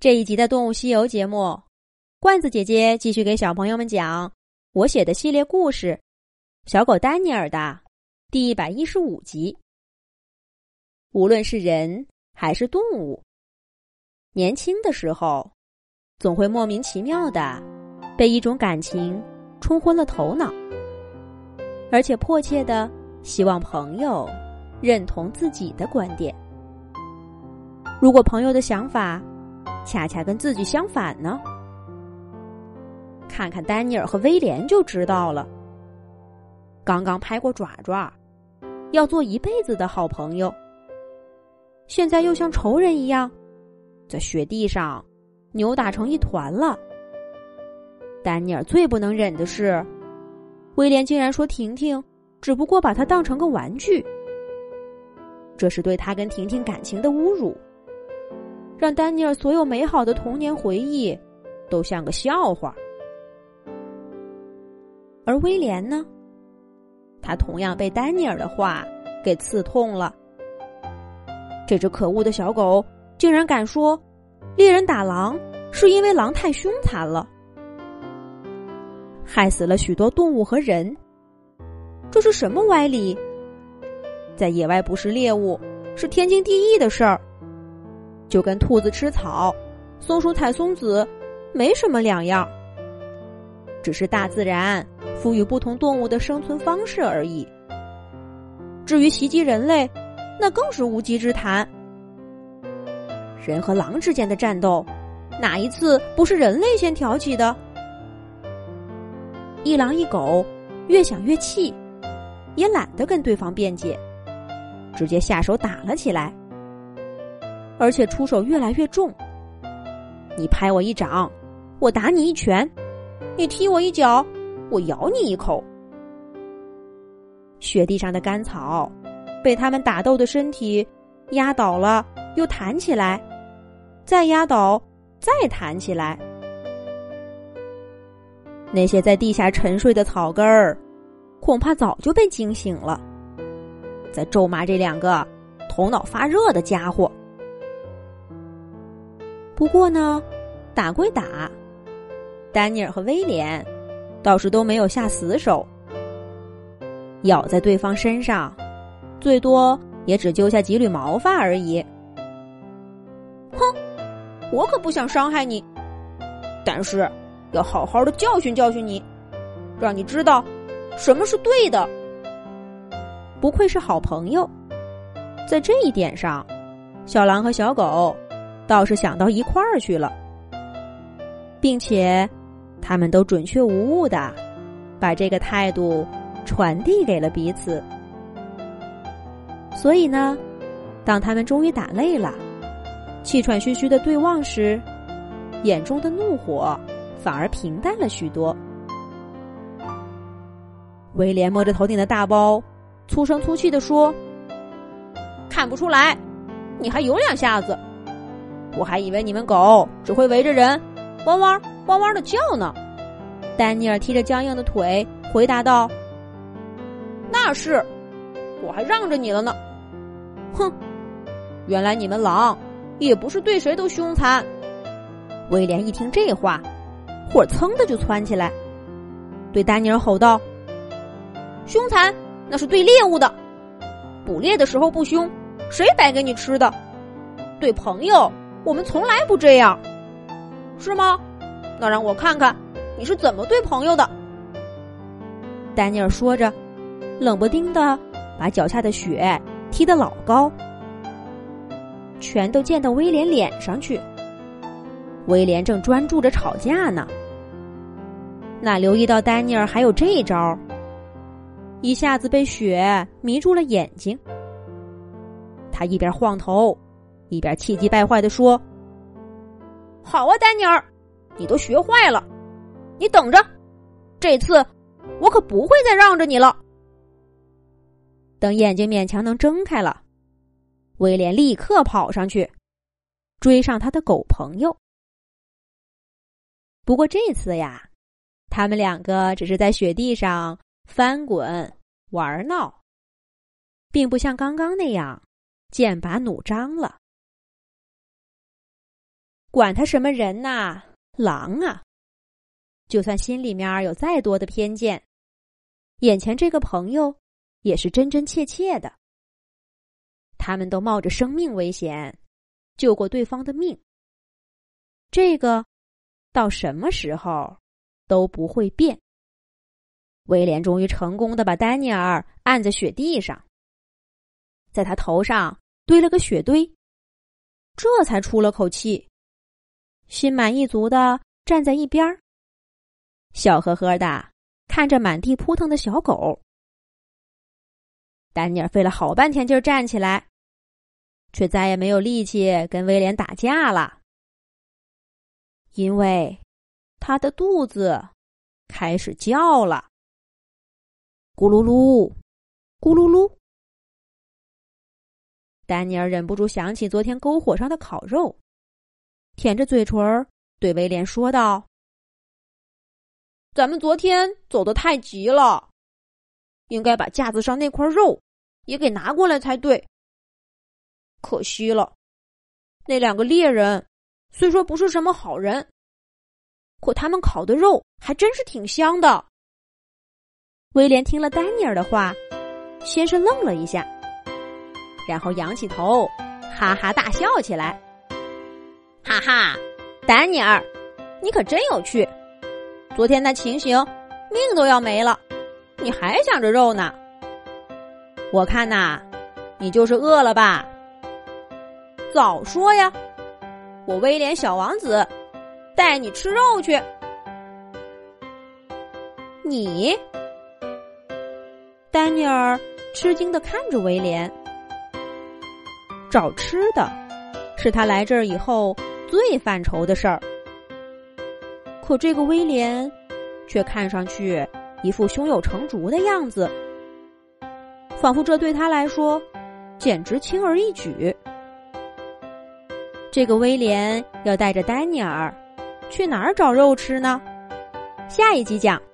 这一集的《动物西游》节目，罐子姐姐继续给小朋友们讲我写的系列故事《小狗丹尼尔》的第一百一十五集。无论是人还是动物，年轻的时候总会莫名其妙的被一种感情冲昏了头脑，而且迫切的希望朋友认同自己的观点。如果朋友的想法，恰恰跟自己相反呢。看看丹尼尔和威廉就知道了。刚刚拍过爪爪，要做一辈子的好朋友，现在又像仇人一样，在雪地上扭打成一团了。丹尼尔最不能忍的是，威廉竟然说婷婷只不过把他当成个玩具，这是对他跟婷婷感情的侮辱。让丹尼尔所有美好的童年回忆都像个笑话，而威廉呢？他同样被丹尼尔的话给刺痛了。这只可恶的小狗竟然敢说，猎人打狼是因为狼太凶残了，害死了许多动物和人。这是什么歪理？在野外捕食猎物是天经地义的事儿。就跟兔子吃草，松鼠采松子，没什么两样。只是大自然赋予不同动物的生存方式而已。至于袭击人类，那更是无稽之谈。人和狼之间的战斗，哪一次不是人类先挑起的？一狼一狗越想越气，也懒得跟对方辩解，直接下手打了起来。而且出手越来越重。你拍我一掌，我打你一拳；你踢我一脚，我咬你一口。雪地上的干草被他们打斗的身体压倒了，又弹起来，再压倒，再弹起来。那些在地下沉睡的草根儿，恐怕早就被惊醒了，在咒骂这两个头脑发热的家伙。不过呢，打归打，丹尼尔和威廉倒是都没有下死手，咬在对方身上，最多也只揪下几缕毛发而已。哼，我可不想伤害你，但是要好好的教训教训你，让你知道什么是对的。不愧是好朋友，在这一点上，小狼和小狗。倒是想到一块儿去了，并且他们都准确无误的把这个态度传递给了彼此。所以呢，当他们终于打累了，气喘吁吁的对望时，眼中的怒火反而平淡了许多。威廉摸着头顶的大包，粗声粗气的说：“看不出来，你还有两下子。”我还以为你们狗只会围着人汪汪汪汪的叫呢。丹尼尔踢着僵硬的腿回答道：“那是，我还让着你了呢。”哼，原来你们狼也不是对谁都凶残。威廉一听这话，火蹭的就窜起来，对丹尼尔吼道：“凶残那是对猎物的，捕猎的时候不凶，谁白给你吃的？对朋友。”我们从来不这样，是吗？那让我看看你是怎么对朋友的。丹尼尔说着，冷不丁的把脚下的雪踢得老高，全都溅到威廉脸上去。威廉正专注着吵架呢，哪留意到丹尼尔还有这一招？一下子被雪迷住了眼睛，他一边晃头。一边气急败坏的说：“好啊，丹尼尔，你都学坏了，你等着，这次我可不会再让着你了。”等眼睛勉强能睁开了，威廉立刻跑上去，追上他的狗朋友。不过这次呀，他们两个只是在雪地上翻滚玩闹，并不像刚刚那样剑拔弩张了。管他什么人呐，狼啊！就算心里面有再多的偏见，眼前这个朋友也是真真切切的。他们都冒着生命危险救过对方的命，这个到什么时候都不会变。威廉终于成功的把丹尼尔按在雪地上，在他头上堆了个雪堆，这才出了口气，心满意足的站在一边儿。笑呵呵的看着满地扑腾的小狗，丹尼尔费了好半天劲儿站起来，却再也没有力气跟威廉打架了，因为他的肚子开始叫了，咕噜噜，咕噜噜。丹尼尔忍不住想起昨天篝火上的烤肉，舔着嘴唇对威廉说道。咱们昨天走的太急了，应该把架子上那块肉也给拿过来才对。可惜了，那两个猎人虽说不是什么好人，可他们烤的肉还真是挺香的。威廉听了丹尼尔的话，先是愣了一下，然后仰起头，哈哈大笑起来。哈哈，丹尼尔，你可真有趣。昨天那情形，命都要没了，你还想着肉呢？我看呐，你就是饿了吧？早说呀！我威廉小王子带你吃肉去。你，丹尼尔吃惊的看着威廉，找吃的是他来这儿以后最犯愁的事儿。可这个威廉，却看上去一副胸有成竹的样子，仿佛这对他来说简直轻而易举。这个威廉要带着丹尼尔去哪儿找肉吃呢？下一集讲。